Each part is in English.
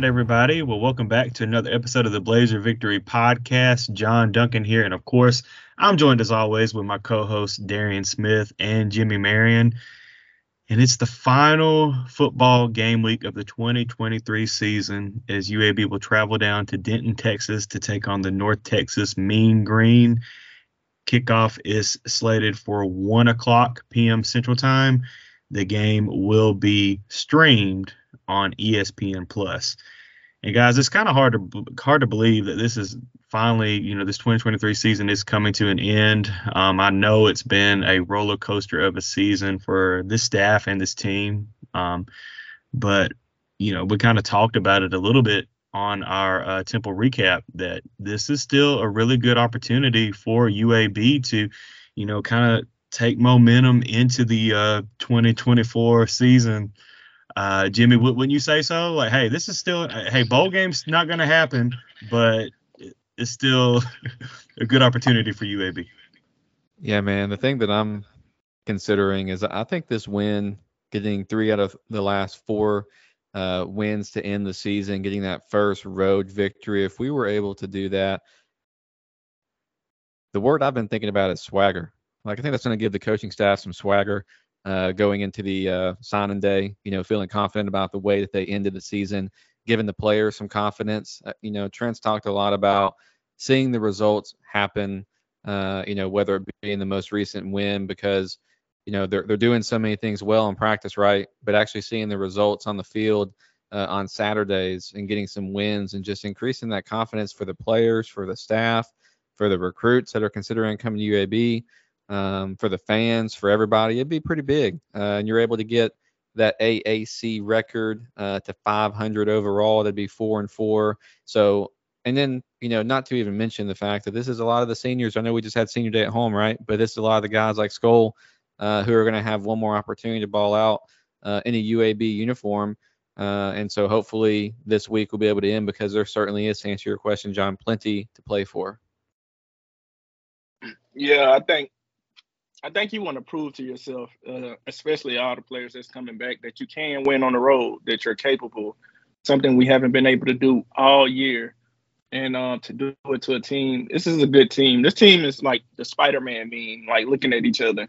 right, everybody. Well, welcome back to another episode of the Blazer Victory Podcast. John Duncan here, and of course, I'm joined as always with my co-hosts Darian Smith and Jimmy Marion. And it's the final football game week of the 2023 season as UAB will travel down to Denton, Texas to take on the North Texas Mean Green. Kickoff is slated for 1 o'clock p.m. Central Time. The game will be streamed on ESPN Plus. And guys, it's kind of hard to hard to believe that this is finally, you know, this 2023 season is coming to an end. Um, I know it's been a roller coaster of a season for this staff and this team, um, but you know, we kind of talked about it a little bit on our uh, Temple recap that this is still a really good opportunity for UAB to, you know, kind of take momentum into the uh, 2024 season uh, Jimmy, wouldn't you say so? Like, hey, this is still, hey, bowl game's not going to happen, but it's still a good opportunity for UAB. Yeah, man. The thing that I'm considering is I think this win, getting three out of the last four uh, wins to end the season, getting that first road victory, if we were able to do that, the word I've been thinking about is swagger. Like, I think that's going to give the coaching staff some swagger uh, going into the uh, signing day, you know, feeling confident about the way that they ended the season, giving the players some confidence. Uh, you know, Trent's talked a lot about seeing the results happen, uh, you know, whether it be in the most recent win because, you know, they're, they're doing so many things well in practice, right? But actually seeing the results on the field uh, on Saturdays and getting some wins and just increasing that confidence for the players, for the staff, for the recruits that are considering coming to UAB um, for the fans, for everybody, it'd be pretty big. Uh, and you're able to get that AAC record uh, to 500 overall. That'd be four and four. So, and then you know, not to even mention the fact that this is a lot of the seniors. I know we just had senior day at home, right? But this is a lot of the guys like Skol uh, who are going to have one more opportunity to ball out uh, in a UAB uniform. Uh, and so hopefully this week we'll be able to end because there certainly is, to answer your question, John, plenty to play for. Yeah, I think I think you want to prove to yourself, uh, especially all the players that's coming back, that you can win on the road, that you're capable. Something we haven't been able to do all year, and uh, to do it to a team. This is a good team. This team is like the Spider-Man meme, like looking at each other,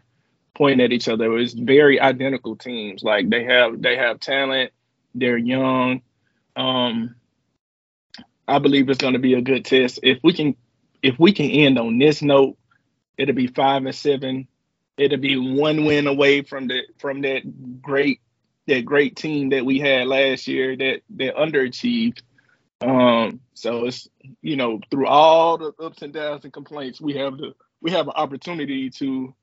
pointing at each other. It's very identical teams. Like they have they have talent. They're young. Um, I believe it's going to be a good test. If we can, if we can end on this note, it'll be five and seven it'll be one win away from the from that great that great team that we had last year that that underachieved. Um, so it's you know through all the ups and downs and complaints, we have the we have an opportunity to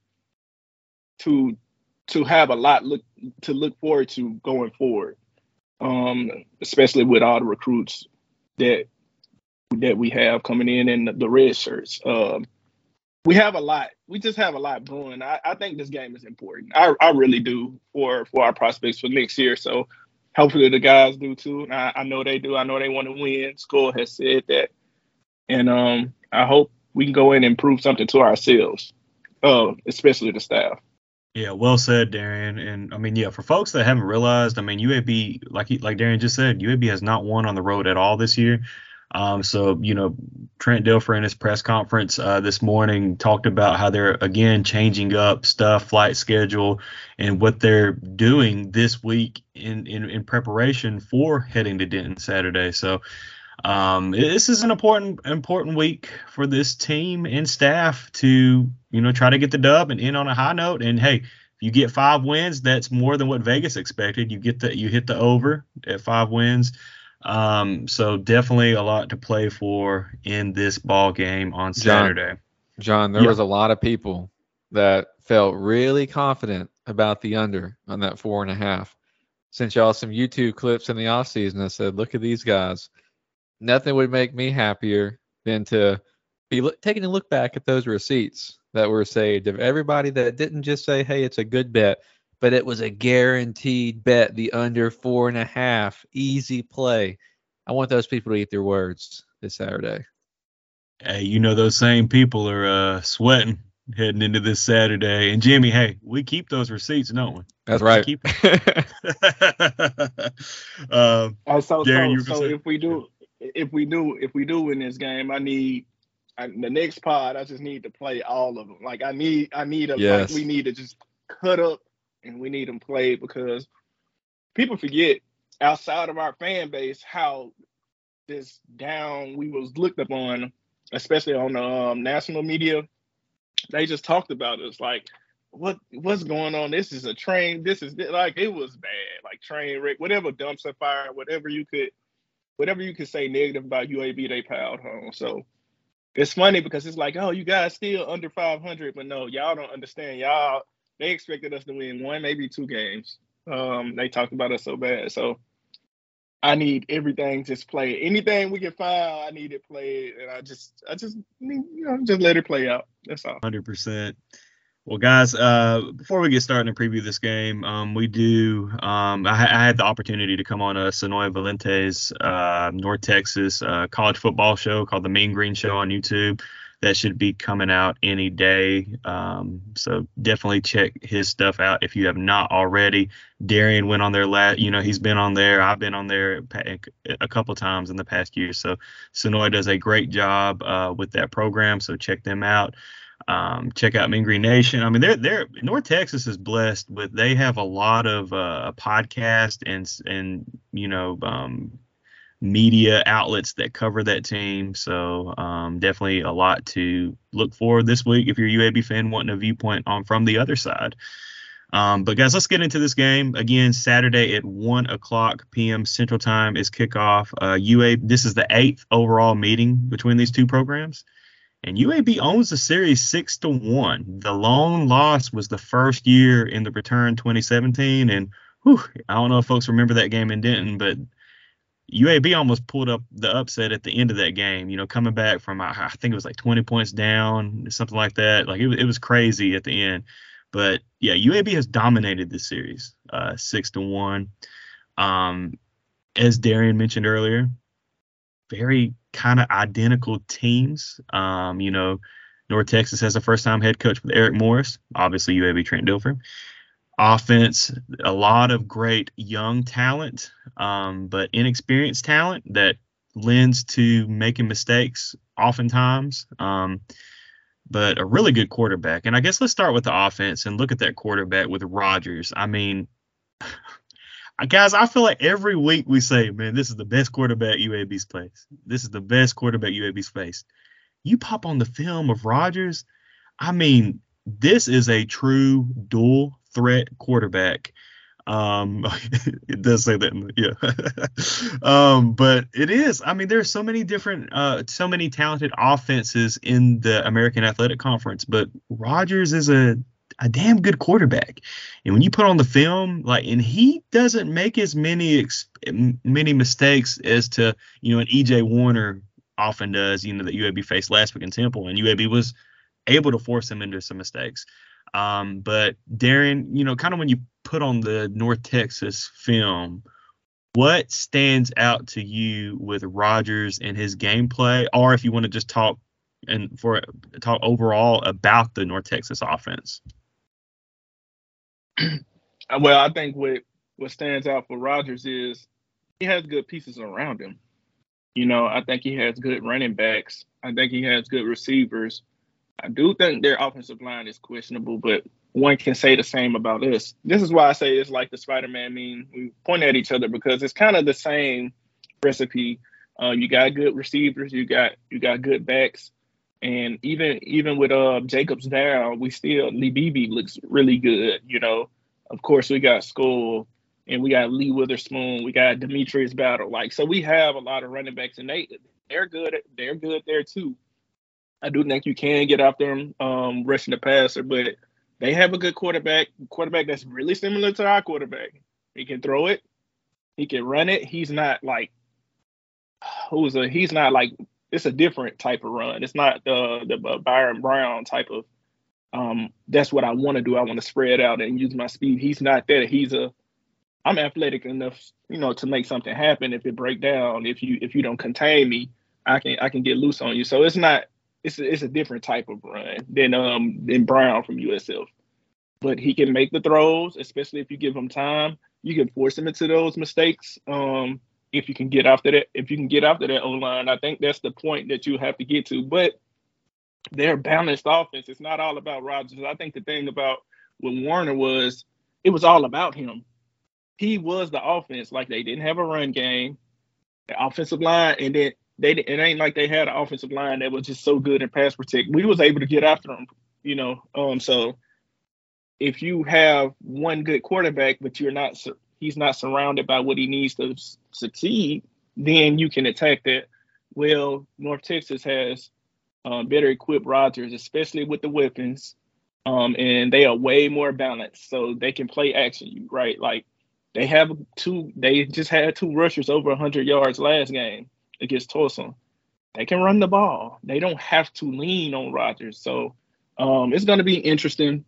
to to have a lot look to look forward to going forward. Um, especially with all the recruits that that we have coming in and the, red shirts. Um, we have a lot. We just have a lot brewing. I, I think this game is important. I, I really do for for our prospects for next year. So hopefully the guys do too. I, I know they do. I know they want to win. School has said that, and um, I hope we can go in and prove something to ourselves, uh, especially the staff. Yeah, well said, Darian. And I mean, yeah, for folks that haven't realized, I mean, UAB, like like Darian just said, UAB has not won on the road at all this year. Um, so, you know, Trent Dilfer in his press conference uh, this morning talked about how they're again changing up stuff, flight schedule, and what they're doing this week in, in, in preparation for heading to Denton Saturday. So, um, this is an important important week for this team and staff to you know try to get the dub and end on a high note. And hey, if you get five wins, that's more than what Vegas expected. You get the you hit the over at five wins. Um, so definitely a lot to play for in this ball game on Saturday. John, John there yeah. was a lot of people that felt really confident about the under on that four and a half. Sent y'all some YouTube clips in the off season. I said, look at these guys. Nothing would make me happier than to be look, taking a look back at those receipts that were saved of everybody that didn't just say, hey, it's a good bet, but it was a guaranteed bet, the under four and a half, easy play. I want those people to eat their words this Saturday. Hey, you know those same people are uh, sweating. heading into this Saturday. And Jimmy, hey, we keep those receipts, don't we? That's right. Keep um, uh, so, Darian, so, so if we do, if we do, if we do win this game, I need I, the next pod. I just need to play all of them. Like I need, I need a, yes. like we need to just cut up and we need them played because people forget outside of our fan base how this down we was looked upon, especially on the um, national media. They just talked about us like, what what's going on? This is a train. This is like it was bad, like train wreck, whatever dumpster fire, whatever you could, whatever you could say negative about UAB, they piled home. So it's funny because it's like, oh, you guys still under 500, but no, y'all don't understand. Y'all they expected us to win one, maybe two games. Um, they talked about us so bad. So I need everything just play. Anything we can find, I need it played, and I just, I just, need, you know, just let it play out. That's all. Hundred percent. Well, guys, uh, before we get started and preview this game, um, we do. Um, I, I, had the opportunity to come on a Sonoya Valente's uh, North Texas uh, college football show called the Mean Green Show on YouTube that should be coming out any day. Um, so definitely check his stuff out if you have not already. Darian went on there last, you know, he's been on there. I've been on there a couple times in the past year. So Sonoy does a great job uh, with that program. So check them out. Um, check out Mean Green Nation. I mean, they're they're North Texas is blessed with they have a lot of uh, podcast and and you know um, media outlets that cover that team. So um, definitely a lot to look for this week if you're a UAB fan wanting a viewpoint on from the other side. Um, but guys, let's get into this game again. Saturday at one o'clock p.m. Central Time is kickoff. Uh, UAB. This is the eighth overall meeting between these two programs, and UAB owns the series six to one. The lone loss was the first year in the return 2017, and whew, I don't know if folks remember that game in Denton, but UAB almost pulled up the upset at the end of that game. You know, coming back from I think it was like 20 points down, something like that. Like it, it was crazy at the end. But yeah, UAB has dominated this series, uh, six to one. Um, as Darian mentioned earlier, very kind of identical teams. Um, you know, North Texas has a first-time head coach with Eric Morris, obviously UAB Trent Dilfer offense, a lot of great young talent, um, but inexperienced talent that lends to making mistakes oftentimes. Um, but a really good quarterback. And I guess let's start with the offense and look at that quarterback with Rogers. I mean, guys, I feel like every week we say, man, this is the best quarterback UAB's faced. This is the best quarterback UAB's faced. You pop on the film of Rogers, I mean, this is a true dual threat quarterback. Um, it does say that, yeah. um, but it is. I mean, there's so many different, uh, so many talented offenses in the American Athletic Conference, but Rogers is a a damn good quarterback. And when you put on the film, like, and he doesn't make as many ex- many mistakes as to you know an EJ Warner often does. You know that UAB faced last week in Temple, and UAB was able to force him into some mistakes. Um, but Darian, you know, kind of when you put on the North Texas film, what stands out to you with Rogers and his gameplay, or if you want to just talk and for talk overall about the North Texas offense? Well, I think what what stands out for Rogers is he has good pieces around him. You know, I think he has good running backs. I think he has good receivers. I do think their offensive line is questionable, but one can say the same about us. This is why I say it's like the Spider-Man meme. We point at each other because it's kind of the same recipe. Uh, you got good receivers, you got you got good backs, and even even with uh Jacobs down, we still Lee Beebe looks really good. You know, of course we got Skull and we got Lee Witherspoon, we got Demetrius Battle. Like so, we have a lot of running backs, and they they're good. They're good there too. I do think you can get after them um, rushing the passer, but they have a good quarterback, quarterback that's really similar to our quarterback. He can throw it, he can run it. He's not like who's a he's not like it's a different type of run. It's not the the Byrum Brown type of. Um, that's what I want to do. I want to spread out and use my speed. He's not that. He's a I'm athletic enough, you know, to make something happen if it break down. If you if you don't contain me, I can I can get loose on you. So it's not it's a, it's a different type of run than um than Brown from USF. But he can make the throws, especially if you give him time. You can force him into those mistakes. Um, if you can get after that, if you can get after that O line, I think that's the point that you have to get to. But they're balanced offense. It's not all about Rogers. I think the thing about with Warner was it was all about him. He was the offense. Like they didn't have a run game, the offensive line, and then they it ain't like they had an offensive line that was just so good in pass protect. We was able to get after them, you know. Um, so if you have one good quarterback, but you're not he's not surrounded by what he needs to succeed, then you can attack that. Well, North Texas has um, better equipped Rogers, especially with the weapons, um, and they are way more balanced, so they can play action. Right, like they have two. They just had two rushers over 100 yards last game against Tulsa. They can run the ball. They don't have to lean on Rogers. So um, it's going to be interesting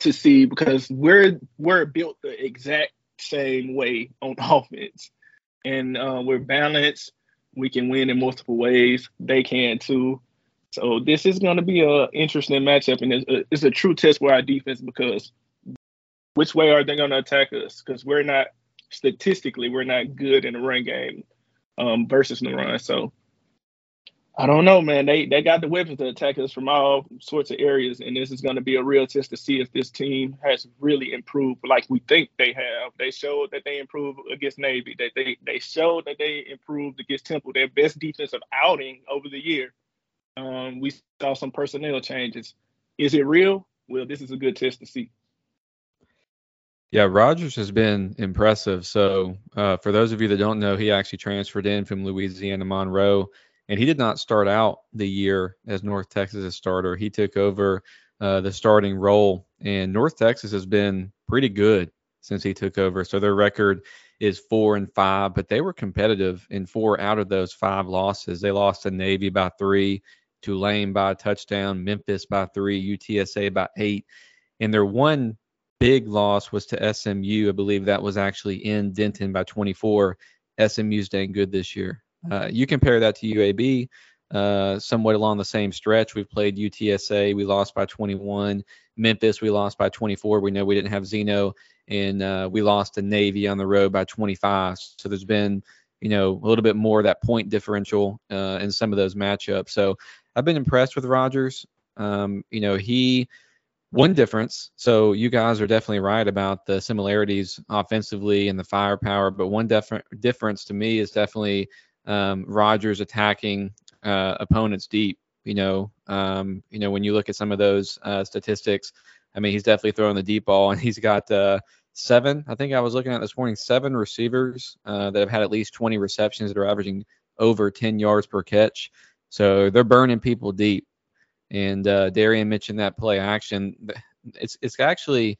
to see because we're we're built the exact same way on offense, and uh, we're balanced. We can win in multiple ways. They can too. So this is going to be a interesting matchup, and it's a, it's a true test for our defense because which way are they going to attack us? Because we're not statistically we're not good in the run game um, versus the run. So I don't know, man. They they got the weapons to attack us from all sorts of areas, and this is going to be a real test to see if this team has really improved, like we think they have. They showed that they improved against Navy. That they they showed that they improved against Temple. Their best defensive outing over the year. Um, we saw some personnel changes. Is it real? Well, this is a good test to see. Yeah, Rogers has been impressive. So, uh, for those of you that don't know, he actually transferred in from Louisiana Monroe, and he did not start out the year as North Texas' starter. He took over uh, the starting role, and North Texas has been pretty good since he took over. So their record is four and five, but they were competitive in four out of those five losses. They lost to Navy by three, Tulane by a touchdown, Memphis by three, UTSA by eight, and their one big loss was to SMU. I believe that was actually in Denton by 24. SMU's dang good this year. Uh, you compare that to UAB, uh, somewhat along the same stretch. We've played UTSA, we lost by 21. Memphis, we lost by 24. We know we didn't have Zeno, and uh, we lost to Navy on the road by 25. So there's been, you know, a little bit more of that point differential uh, in some of those matchups. So I've been impressed with Rogers. Um, you know, he one difference. So you guys are definitely right about the similarities offensively and the firepower, but one different difference to me is definitely um, Rogers attacking uh, opponents deep. You know, um, you know when you look at some of those uh, statistics, I mean he's definitely throwing the deep ball, and he's got uh, seven. I think I was looking at this morning seven receivers uh, that have had at least 20 receptions that are averaging over 10 yards per catch. So they're burning people deep. And uh, Darian mentioned that play action. It's it's actually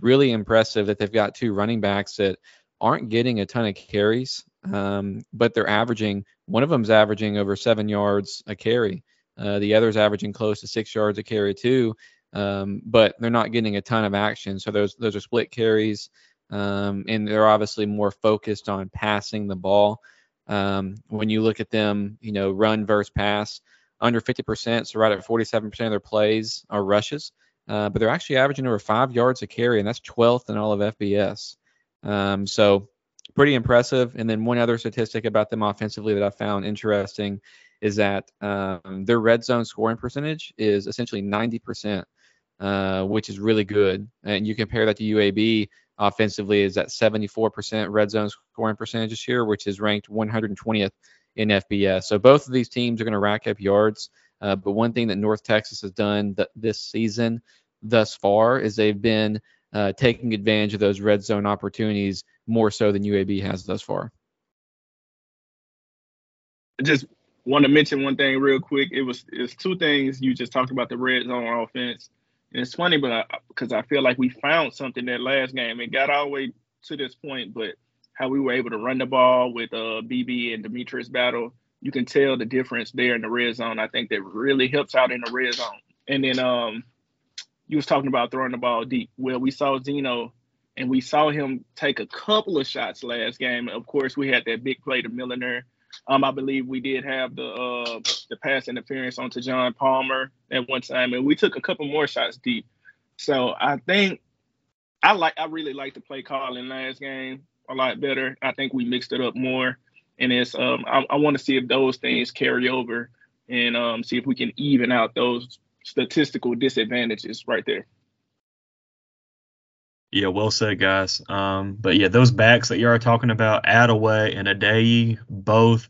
really impressive that they've got two running backs that aren't getting a ton of carries, um, but they're averaging. One of them's averaging over seven yards a carry. Uh, the other's averaging close to six yards a carry too. Um, but they're not getting a ton of action. So those those are split carries, um, and they're obviously more focused on passing the ball. Um, when you look at them, you know, run versus pass, under 50%, so right at 47% of their plays are rushes. Uh, but they're actually averaging over five yards a carry, and that's 12th in all of FBS. Um, so pretty impressive. And then one other statistic about them offensively that I found interesting is that um, their red zone scoring percentage is essentially 90%, uh, which is really good. And you compare that to UAB offensively is at 74% red zone scoring percentage this year, which is ranked 120th in FBS. So both of these teams are going to rack up yards. Uh, but one thing that North Texas has done th- this season thus far is they've been uh, taking advantage of those red zone opportunities more so than UAB has thus far. I just want to mention one thing real quick. It was it's two things you just talked about the red zone offense. And it's funny, but because I, I feel like we found something that last game. It got all the way to this point, but how we were able to run the ball with uh, BB and Demetrius Battle. You can tell the difference there in the red zone. I think that really helps out in the red zone. And then um, you was talking about throwing the ball deep. Well, we saw Zeno and we saw him take a couple of shots last game. Of course, we had that big play to Milliner Um, I believe we did have the uh, the pass interference onto John Palmer at one time, and we took a couple more shots deep. So I think I like I really like the play calling last game a lot better. I think we mixed it up more, and it's um I, I want to see if those things carry over and um see if we can even out those statistical disadvantages right there. Yeah, well said, guys. Um, but yeah, those backs that you are talking about, Adaway and Adeyi, both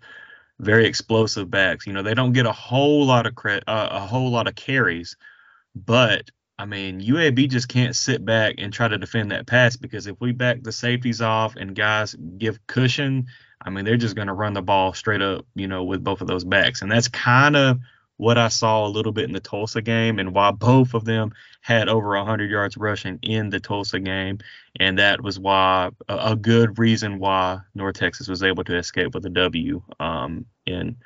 very explosive backs. You know, they don't get a whole lot of credit, uh, a whole lot of carries, but I mean, UAB just can't sit back and try to defend that pass because if we back the safeties off and guys give cushion, I mean, they're just going to run the ball straight up, you know, with both of those backs. And that's kind of what I saw a little bit in the Tulsa game and why both of them had over 100 yards rushing in the Tulsa game. And that was why a, good reason why North Texas was able to escape with a W um, in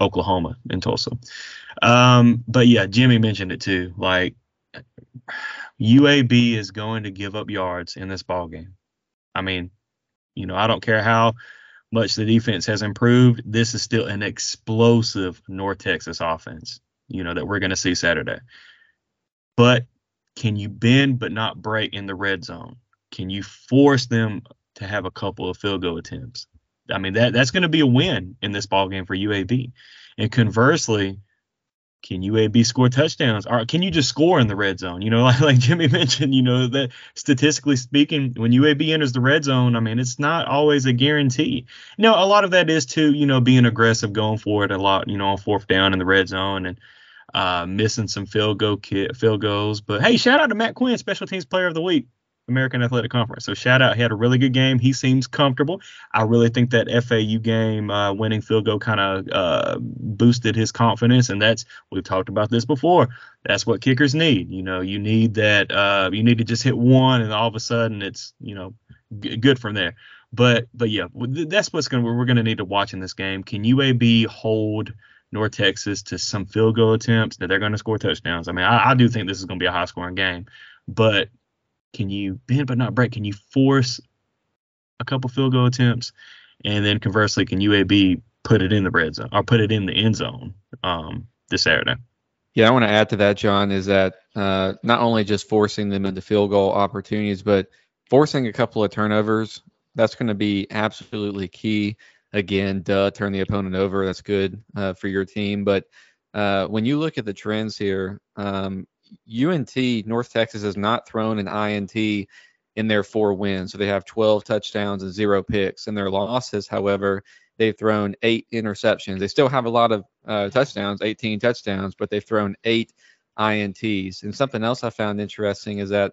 Oklahoma in Tulsa. Um, but yeah, Jimmy mentioned it too. Like UAB is going to give up yards in this ball game. I mean, you know, I don't care how much the defense has improved, this is still an explosive North Texas offense, you know, that we're going to see Saturday. But can you bend but not break in the red zone? Can you force them to have a couple of field goal attempts? I mean, that that's going to be a win in this ball game for UAB. And conversely, can UAB score touchdowns? Or can you just score in the red zone? You know, like, like Jimmy mentioned, you know, that statistically speaking, when UAB enters the red zone, I mean, it's not always a guarantee. You know, a lot of that is to, you know, being aggressive, going for it a lot, you know, on fourth down in the red zone and uh, missing some field goal kit, field goals. But hey, shout out to Matt Quinn, special teams player of the week. American Athletic Conference. So shout out, he had a really good game. He seems comfortable. I really think that FAU game uh, winning field goal kind of uh, boosted his confidence, and that's we've talked about this before. That's what kickers need. You know, you need that. Uh, you need to just hit one, and all of a sudden it's you know g- good from there. But but yeah, that's what's gonna we're gonna need to watch in this game. Can UAB hold? North Texas to some field goal attempts that they're going to score touchdowns. I mean, I, I do think this is going to be a high scoring game, but can you bend but not break? Can you force a couple field goal attempts? And then conversely, can UAB put it in the red zone or put it in the end zone um, this Saturday? Yeah, I want to add to that, John, is that uh, not only just forcing them into field goal opportunities, but forcing a couple of turnovers. That's going to be absolutely key. Again, duh, turn the opponent over. That's good uh, for your team. But uh, when you look at the trends here, um, UNT, North Texas, has not thrown an INT in their four wins. So they have 12 touchdowns and zero picks. In their losses, however, they've thrown eight interceptions. They still have a lot of uh, touchdowns, 18 touchdowns, but they've thrown eight INTs. And something else I found interesting is that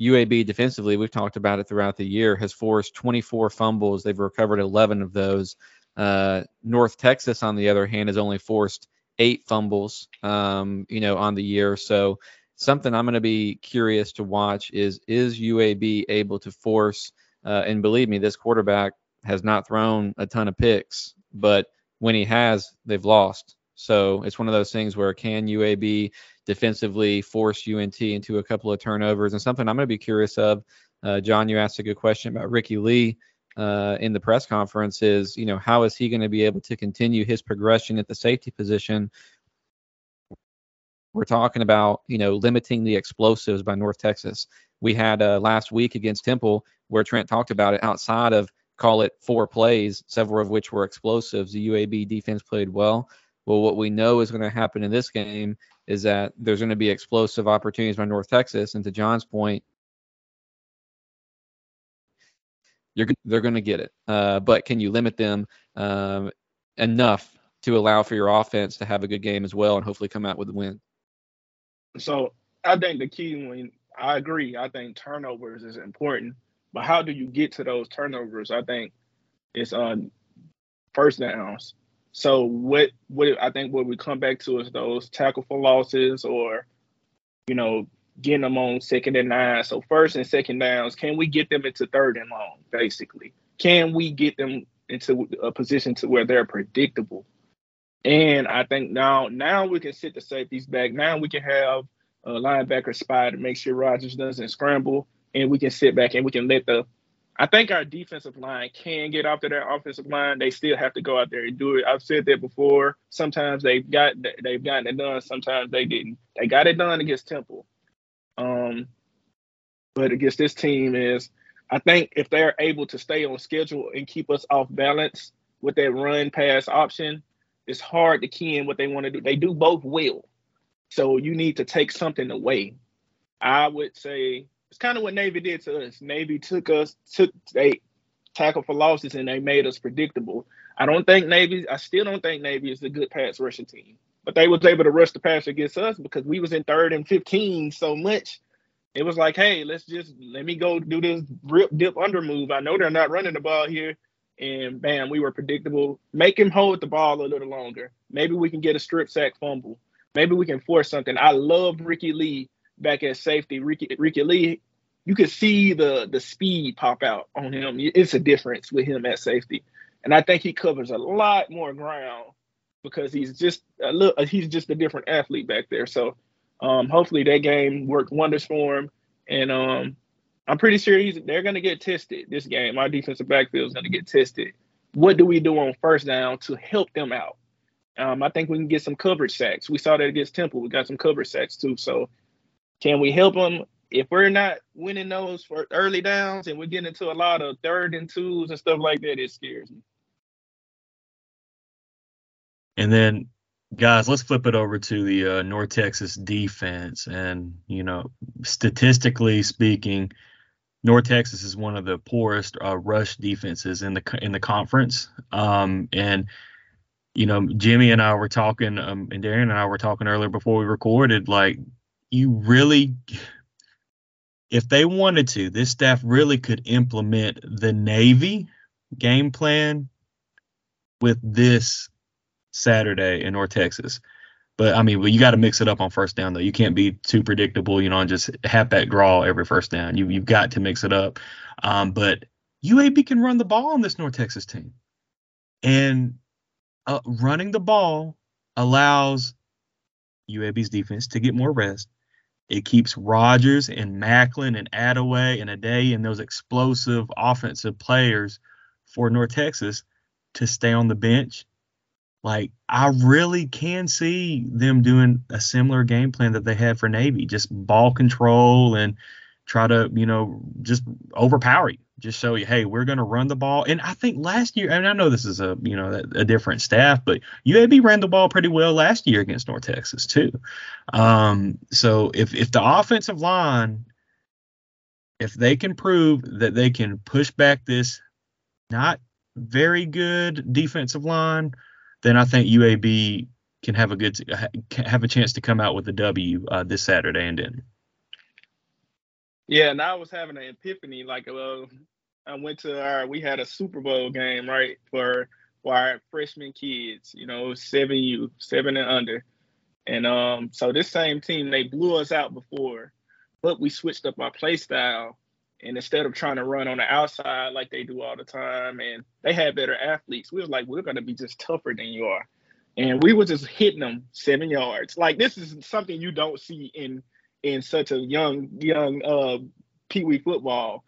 UAB defensively, we've talked about it throughout the year, has forced 24 fumbles. They've recovered 11 of those. Uh, North Texas, on the other hand, has only forced eight fumbles, um, you know, on the year. So something I'm going to be curious to watch is is UAB able to force? Uh, and believe me, this quarterback has not thrown a ton of picks, but when he has, they've lost. So it's one of those things where can UAB defensively force UNT into a couple of turnovers? And something I'm going to be curious of. Uh, John, you asked a good question about Ricky Lee uh, in the press conference is, you know, how is he going to be able to continue his progression at the safety position? We're talking about, you know, limiting the explosives by North Texas. We had uh, last week against Temple where Trent talked about it outside of call it four plays, several of which were explosives. The UAB defense played well. Well, what we know is going to happen in this game is that there's going to be explosive opportunities by North Texas. And to John's point, you're they're going to get it. Uh, but can you limit them um, enough to allow for your offense to have a good game as well and hopefully come out with a win? So I think the key when I agree, I think turnovers is important. But how do you get to those turnovers? I think it's on first downs. So what what I think what we come back to is those tackle for losses or you know getting them on second and nine. So first and second downs, can we get them into third and long, basically? Can we get them into a position to where they're predictable? And I think now now we can sit the safeties back. Now we can have a linebacker spy to make sure Rogers doesn't scramble, and we can sit back and we can let the I think our defensive line can get after their offensive line. They still have to go out there and do it. I've said that before. Sometimes they've got they've gotten it done. Sometimes they didn't. They got it done against Temple. Um, but against this team is, I think if they're able to stay on schedule and keep us off balance with that run pass option, it's hard to key in what they want to do. They do both well, so you need to take something away. I would say it's kind of what Navy did to us. Navy took us, took they tackle for losses, and they made us predictable. I don't think Navy. I still don't think Navy is a good pass rushing team, but they was able to rush the pass against us because we was in third and fifteen so much. It was like, hey, let's just let me go do this rip dip under move. I know they're not running the ball here, and bam, we were predictable. Make him hold the ball a little longer. Maybe we can get a strip sack fumble. Maybe we can force something. I love Ricky Lee back at safety, Ricky Ricky Lee, you could see the the speed pop out on him. It's a difference with him at safety, and I think he covers a lot more ground because he's just a little. He's just a different athlete back there. So um, hopefully that game worked wonders for him, and um, I'm pretty sure he's they're gonna get tested this game. Our defensive backfield is gonna get tested. What do we do on first down to help them out? Um, I think we can get some coverage sacks. We saw that against Temple. We got some coverage sacks too. So can we help them? If we're not winning those for early downs and we're getting into a lot of third and twos and stuff like that, it scares me. And then, guys, let's flip it over to the uh, North Texas defense. And, you know, statistically speaking, North Texas is one of the poorest uh, rush defenses in the in the conference. Um, and you know, Jimmy and I were talking, um, and Darian and I were talking earlier before we recorded. Like, you really if they wanted to, this staff really could implement the Navy game plan with this Saturday in North Texas. But I mean, well, you got to mix it up on first down though. You can't be too predictable, you know, and just have that draw every first down. You you've got to mix it up. Um, but UAB can run the ball on this North Texas team, and uh, running the ball allows UAB's defense to get more rest. It keeps Rogers and Maclin and Adaway and Adeyi and those explosive offensive players for North Texas to stay on the bench. Like I really can see them doing a similar game plan that they had for Navy, just ball control and try to, you know, just overpower you just show you, hey, we're going to run the ball. And I think last year, and I know this is a you know a, a, different staff, but UAB ran the ball pretty well last year against North Texas too. Um, so if if the offensive line, if they can prove that they can push back this not very good defensive line, then I think UAB can have a good have a chance to come out with a W uh, this Saturday in Denton. Yeah, and I was having an epiphany. Like, uh, I went to our, we had a Super Bowl game, right, for, for our freshman kids, you know, seven U, seven and under. And um, so this same team, they blew us out before, but we switched up our play style. And instead of trying to run on the outside like they do all the time, and they had better athletes, we was like, we're going to be just tougher than you are. And we were just hitting them seven yards. Like this is something you don't see in in such a young young uh pee wee football.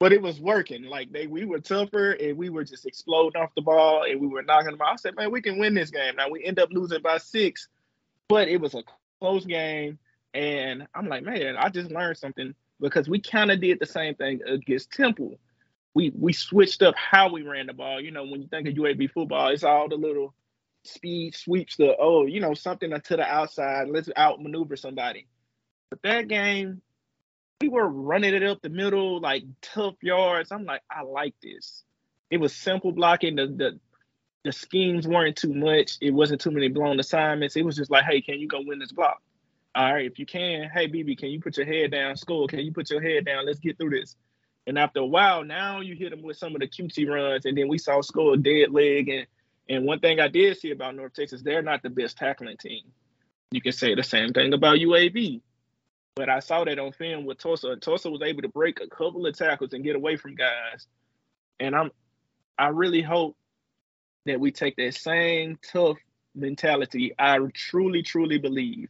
But it was working. Like they we were tougher and we were just exploding off the ball and we were knocking them out. I said, man, we can win this game. Now we end up losing by six, but it was a close game. And I'm like, man, I just learned something because we kind of did the same thing against Temple. We we switched up how we ran the ball. You know, when you think of UAB football, it's all the little speed sweeps, the oh, you know, something to the outside. Let's outmaneuver somebody. But that game, we were running it up the middle, like tough yards. I'm like, I like this. It was simple blocking. The the the schemes weren't too much. It wasn't too many blown assignments. It was just like, hey, can you go win this block? All right, if you can, hey BB, can you put your head down? School, can you put your head down? Let's get through this. And after a while, now you hit them with some of the QT runs, and then we saw School dead leg. And and one thing I did see about North Texas, they're not the best tackling team. You can say the same thing about UAB. But I saw that on film with Tulsa. Tulsa was able to break a couple of tackles and get away from guys. And I'm I really hope that we take that same tough mentality. I truly, truly believe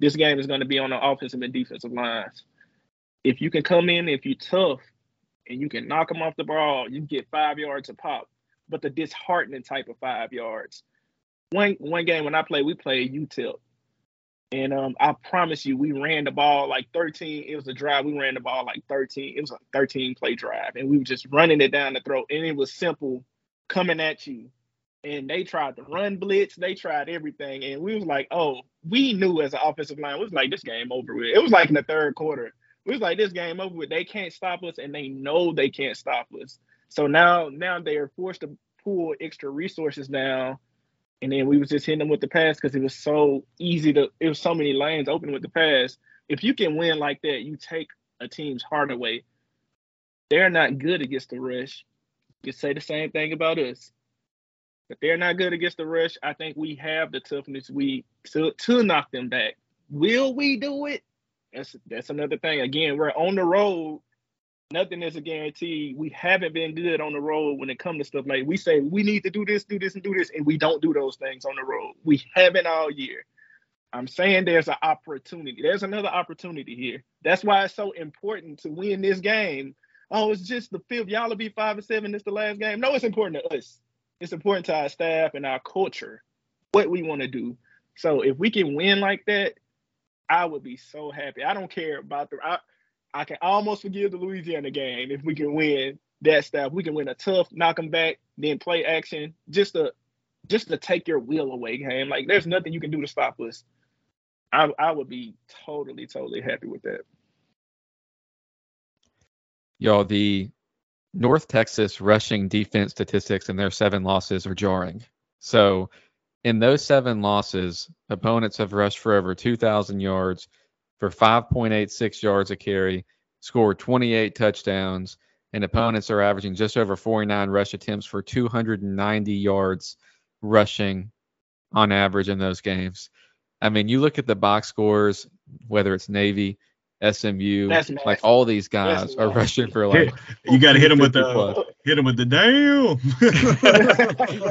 this game is going to be on the offensive and defensive lines. If you can come in, if you're tough, and you can knock them off the ball, you get five yards a pop. But the disheartening type of five yards. One one game when I played, we played UTEP. And um, I promise you, we ran the ball like 13. It was a drive. We ran the ball like 13. It was a 13 play drive. And we were just running it down the throat. And it was simple coming at you. And they tried to run blitz. They tried everything. And we was like, oh, we knew as an offensive line, we was like, this game over with. It was like in the third quarter. We was like, this game over with. They can't stop us, and they know they can't stop us. So now, now they are forced to pull extra resources now and then we was just hitting them with the pass because it was so easy to. It was so many lanes open with the pass. If you can win like that, you take a team's heart away. They're not good against the rush. You say the same thing about us. But they're not good against the rush. I think we have the toughness we to to knock them back. Will we do it? That's that's another thing. Again, we're on the road nothing is a guarantee. We haven't been good on the road when it comes to stuff like we say we need to do this, do this, and do this, and we don't do those things on the road. We haven't all year. I'm saying there's an opportunity. There's another opportunity here. That's why it's so important to win this game. Oh, it's just the fifth. Y'all will be five and seven. It's the last game. No, it's important to us. It's important to our staff and our culture, what we want to do. So if we can win like that, I would be so happy. I don't care about the. I, I can almost forgive the Louisiana game if we can win that stuff. We can win a tough knock them back, then play action, just to just to take your will away game. Like there's nothing you can do to stop us. I I would be totally totally happy with that. Y'all, the North Texas rushing defense statistics in their seven losses are jarring. So, in those seven losses, opponents have rushed for over 2,000 yards, for 5.86 yards a carry, scored 28 touchdowns, and opponents are averaging just over 49 rush attempts for 290 yards rushing on average in those games. I mean, you look at the box scores, whether it's Navy, SMU, like all these guys are rushing for like. you got to hit them with the plus. hit them with the damn.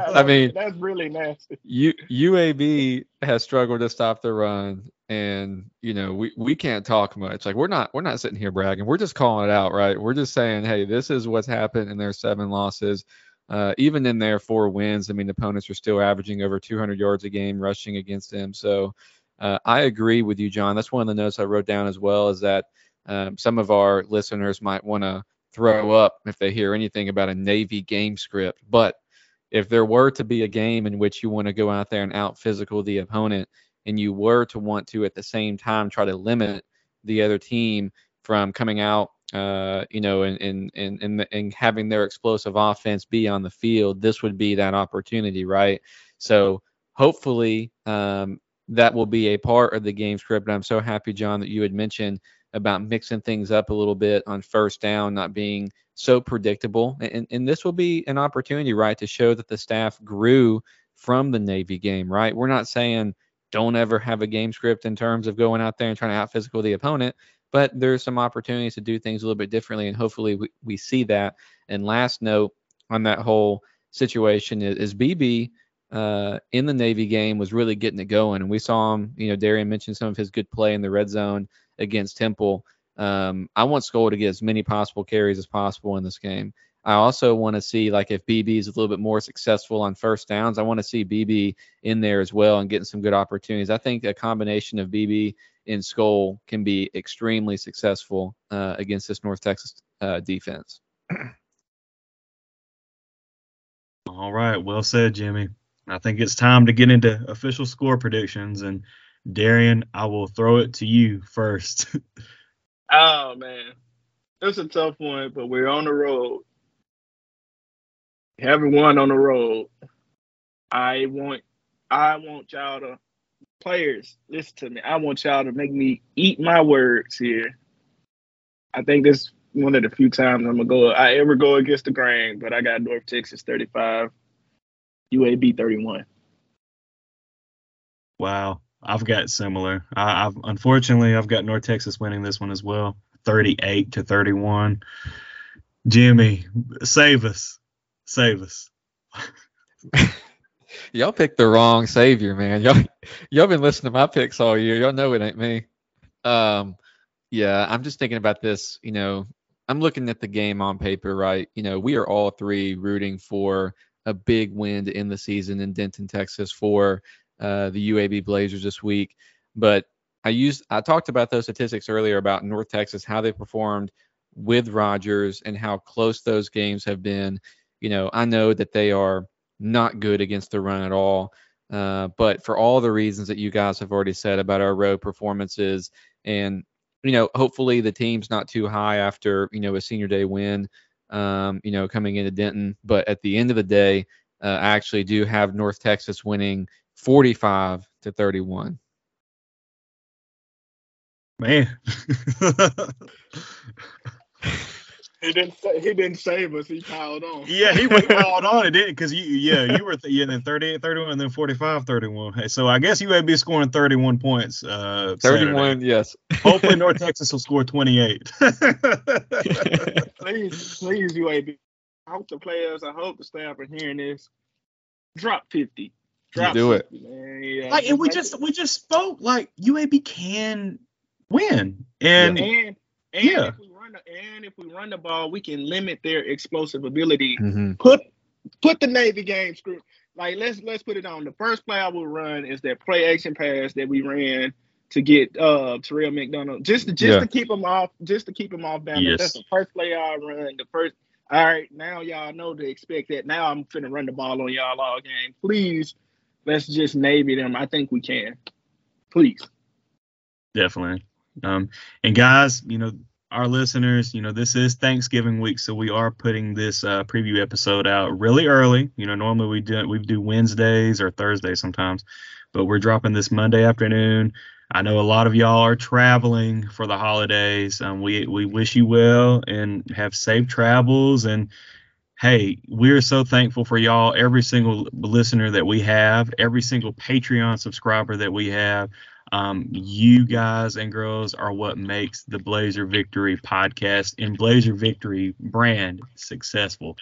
I mean, that's really nasty. U, UAB has struggled to stop the run, and you know we we can't talk much. Like we're not we're not sitting here bragging. We're just calling it out, right? We're just saying, hey, this is what's happened in their seven losses. Uh, even in their four wins, I mean, opponents are still averaging over 200 yards a game rushing against them. So uh, I agree with you, John. That's one of the notes I wrote down as well. Is that um, some of our listeners might want to throw up if they hear anything about a Navy game script. But if there were to be a game in which you want to go out there and out physical the opponent, and you were to want to at the same time try to limit the other team from coming out, uh, you know, and and and and, and having their explosive offense be on the field, this would be that opportunity, right? So hopefully, um, that will be a part of the game script. And I'm so happy, John, that you had mentioned about mixing things up a little bit on first down, not being so predictable. And, and this will be an opportunity, right, to show that the staff grew from the Navy game, right? We're not saying don't ever have a game script in terms of going out there and trying to out physical the opponent, but there's some opportunities to do things a little bit differently. And hopefully we, we see that. And last note on that whole situation is, is BB uh, in the Navy game was really getting it going. And we saw him, you know, Darian mentioned some of his good play in the red zone against Temple. Um, I want Skol to get as many possible carries as possible in this game. I also want to see like if BB is a little bit more successful on first downs. I want to see BB in there as well and getting some good opportunities. I think a combination of BB and Skol can be extremely successful uh, against this North Texas uh, defense. All right, well said, Jimmy. I think it's time to get into official score predictions. And Darian, I will throw it to you first. oh man, it's a tough one, but we're on the road. Won on the road, I want, I want y'all to players listen to me. I want y'all to make me eat my words here. I think this one of the few times I'm gonna go I ever go against the grain, but I got North Texas 35, UAB 31. Wow, I've got similar. I, have unfortunately I've got North Texas winning this one as well, 38 to 31. Jimmy, save us, save us. y'all picked the wrong savior, man. Y'all y'all been listening to my picks all year. Y'all know it ain't me. Um, yeah, I'm just thinking about this. You know, I'm looking at the game on paper, right? You know, we are all three rooting for a big win to end the season in Denton, Texas for uh, the UAB Blazers this week. But I used I talked about those statistics earlier about North Texas, how they performed with Rogers and how close those games have been. You know, I know that they are not good against the run at all. Uh, but for all the reasons that you guys have already said about our road performances, and you know, hopefully the team's not too high after you know a senior day win, um, you know, coming into Denton. But at the end of the day, uh, I actually do have North Texas winning 45 to 31. Man. He didn't. He didn't save us. He piled on. Yeah, he piled on it, didn't? Because you, yeah, you were th- yeah, then 38, 31, and then 45, 31. So I guess you would be scoring 31 points. Uh, 31, Saturday. yes. Hopefully, North Texas will score 28. please, please, UAB. I hope the players, I hope the staff are hearing this. Drop 50. Drop do 50, it. Man. Yeah, like, and we just we just spoke like UAB can win, and and, and yeah. if we run the, and if we run the ball, we can limit their explosive ability. Mm-hmm. Put put the Navy game script. Like let's let's put it on. The first play I will run is that play action pass that we ran to get uh Terrell McDonald just to, just Yeah. to keep him off just to keep him off balance. Yes. That's the first play I run. The first. All right, now y'all know to expect that. Now I'm finna run the ball on y'all all game. Please, let's just Navy them. I think we can. Please. Definitely. Um, and guys, you know, our listeners, you know, this is Thanksgiving week, so we are putting this uh, preview episode out really early. You know, normally we do we do Wednesdays or Thursdays sometimes, but we're dropping this Monday afternoon. I know a lot of y'all are traveling for the holidays. Um, we we wish you well and have safe travels. And hey, we're so thankful for y'all, every single listener that we have, every single Patreon subscriber that we have. Um, you guys and girls are what makes the Blazer Victory podcast and Blazer Victory brand successful.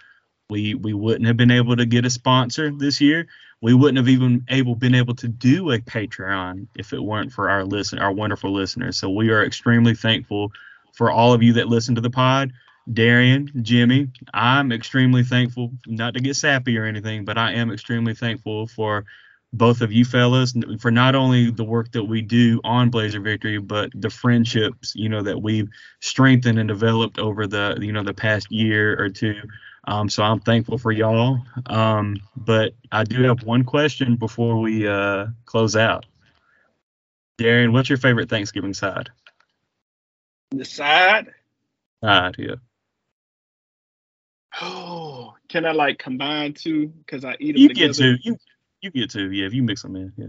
We we wouldn't have been able to get a sponsor this year. We wouldn't have even able been able to do a Patreon if it weren't for our listen our wonderful listeners. So we are extremely thankful for all of you that listen to the pod. Darian, Jimmy, I'm extremely thankful, not to get sappy or anything, but I am extremely thankful for both of you fellas for not only the work that we do on Blazer Victory, but the friendships, you know, that we've strengthened and developed over the, you know, the past year or two. Um, so I'm thankful for y'all. Um, but I do have one question before we uh, close out. Darian, what's your favorite Thanksgiving side? The side. Side, yeah. Oh, can I like combine two? Because I eat them You together. get to you you get to yeah if you mix them in yeah.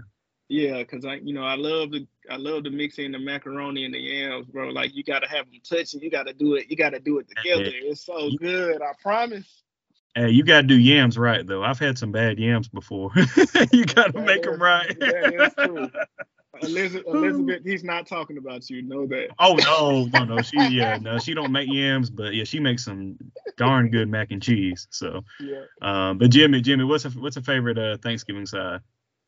Yeah, because I, you know, I love the I love the mixing the macaroni and the yams, bro. Like you gotta have them touching. You gotta do it. You gotta do it together. It's so good. I promise. Hey, you gotta do yams right though. I've had some bad yams before. you gotta That make them right. that is true. Elizabeth, Elizabeth, he's not talking about you. Know that. Oh no, no, no. She yeah, no, she don't make yams, but yeah, she makes some darn good mac and cheese. So, Yeah. um, but Jimmy, Jimmy, what's a what's a favorite uh, Thanksgiving side?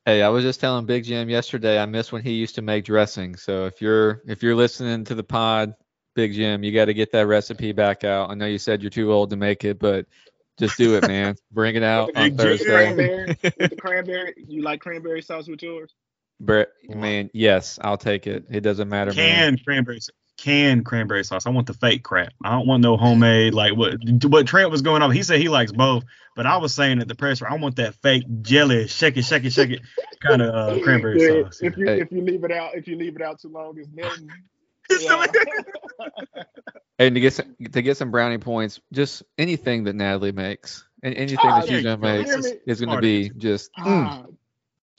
Hey, I was just telling Big Jim yesterday I miss when he used to make dressing. So if you're if you're listening to the pod, Big Jim, you got to get that recipe back out. I know you said you're too old to make it, but just do it, man. Bring it out on Thursday. Cranberry, with the cranberry. You like cranberry sauce with yours? Brett, man, yes, I'll take it. It doesn't matter, man. Canned cranberry, sa- canned cranberry sauce. I want the fake crap. I don't want no homemade like what what Trent was going on. He said he likes both, but I was saying at the presser, I want that fake jelly, shake it, shake it, shake it, kind of uh, cranberry Yeah, sauce. If you Hey. if you leave it out, if you leave it out too long, it's melting. Yeah. And to get some to get some brownie points, just anything that Natalie makes, and anything Ah, that there she's you gonna go. make is gonna be answer. just. mm. Ah,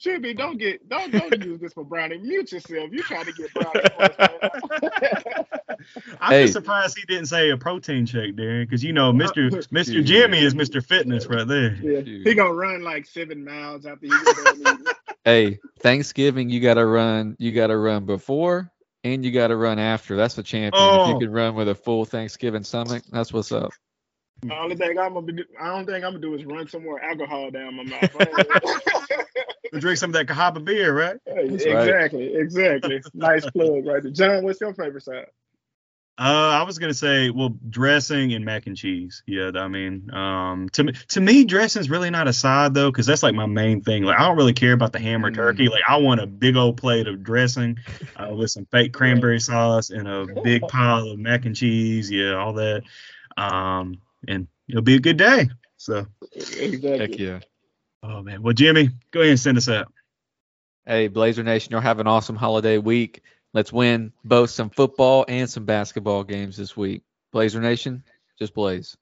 Jimmy, don't get don't don't use this for brownie. Mute yourself. You trying to get brownie points, man. I'm Hey. just surprised he didn't say a protein shake, Darian, because you know Mr. Mr. Dude. Jimmy is Mr. Fitness right there. yeah, he gonna run like seven miles after he get done eating. Hey, Thanksgiving you gotta run. You gotta run before and you gotta run after. That's the champion. If Oh. you can run with a full Thanksgiving stomach, that's what's up. The only thing I'm gonna be, I don't think I'm gonna do is run some more alcohol down my mouth. Drink some of that Cahaba beer, right? Hey, That's right. exactly, exactly. Nice plug right there. John, what's your favorite side? Uh, I was gonna say, well, dressing and mac and cheese. Yeah, I mean, um, to me, to me, dressing's really not a side though, because that's like my main thing. Like, I don't really care about the ham or Mm. turkey. Like, I want a big old plate of dressing uh, with some fake cranberry sauce and a big pile of mac and cheese. Yeah, all that. Um, and it'll be a good day. So, Exactly. Heck yeah. oh man, well, Jimmy, go ahead and send us out. Hey, Blazer Nation, you'll have an awesome holiday week. Let's win both some football and some basketball games this week. Blazer Nation, just blaze.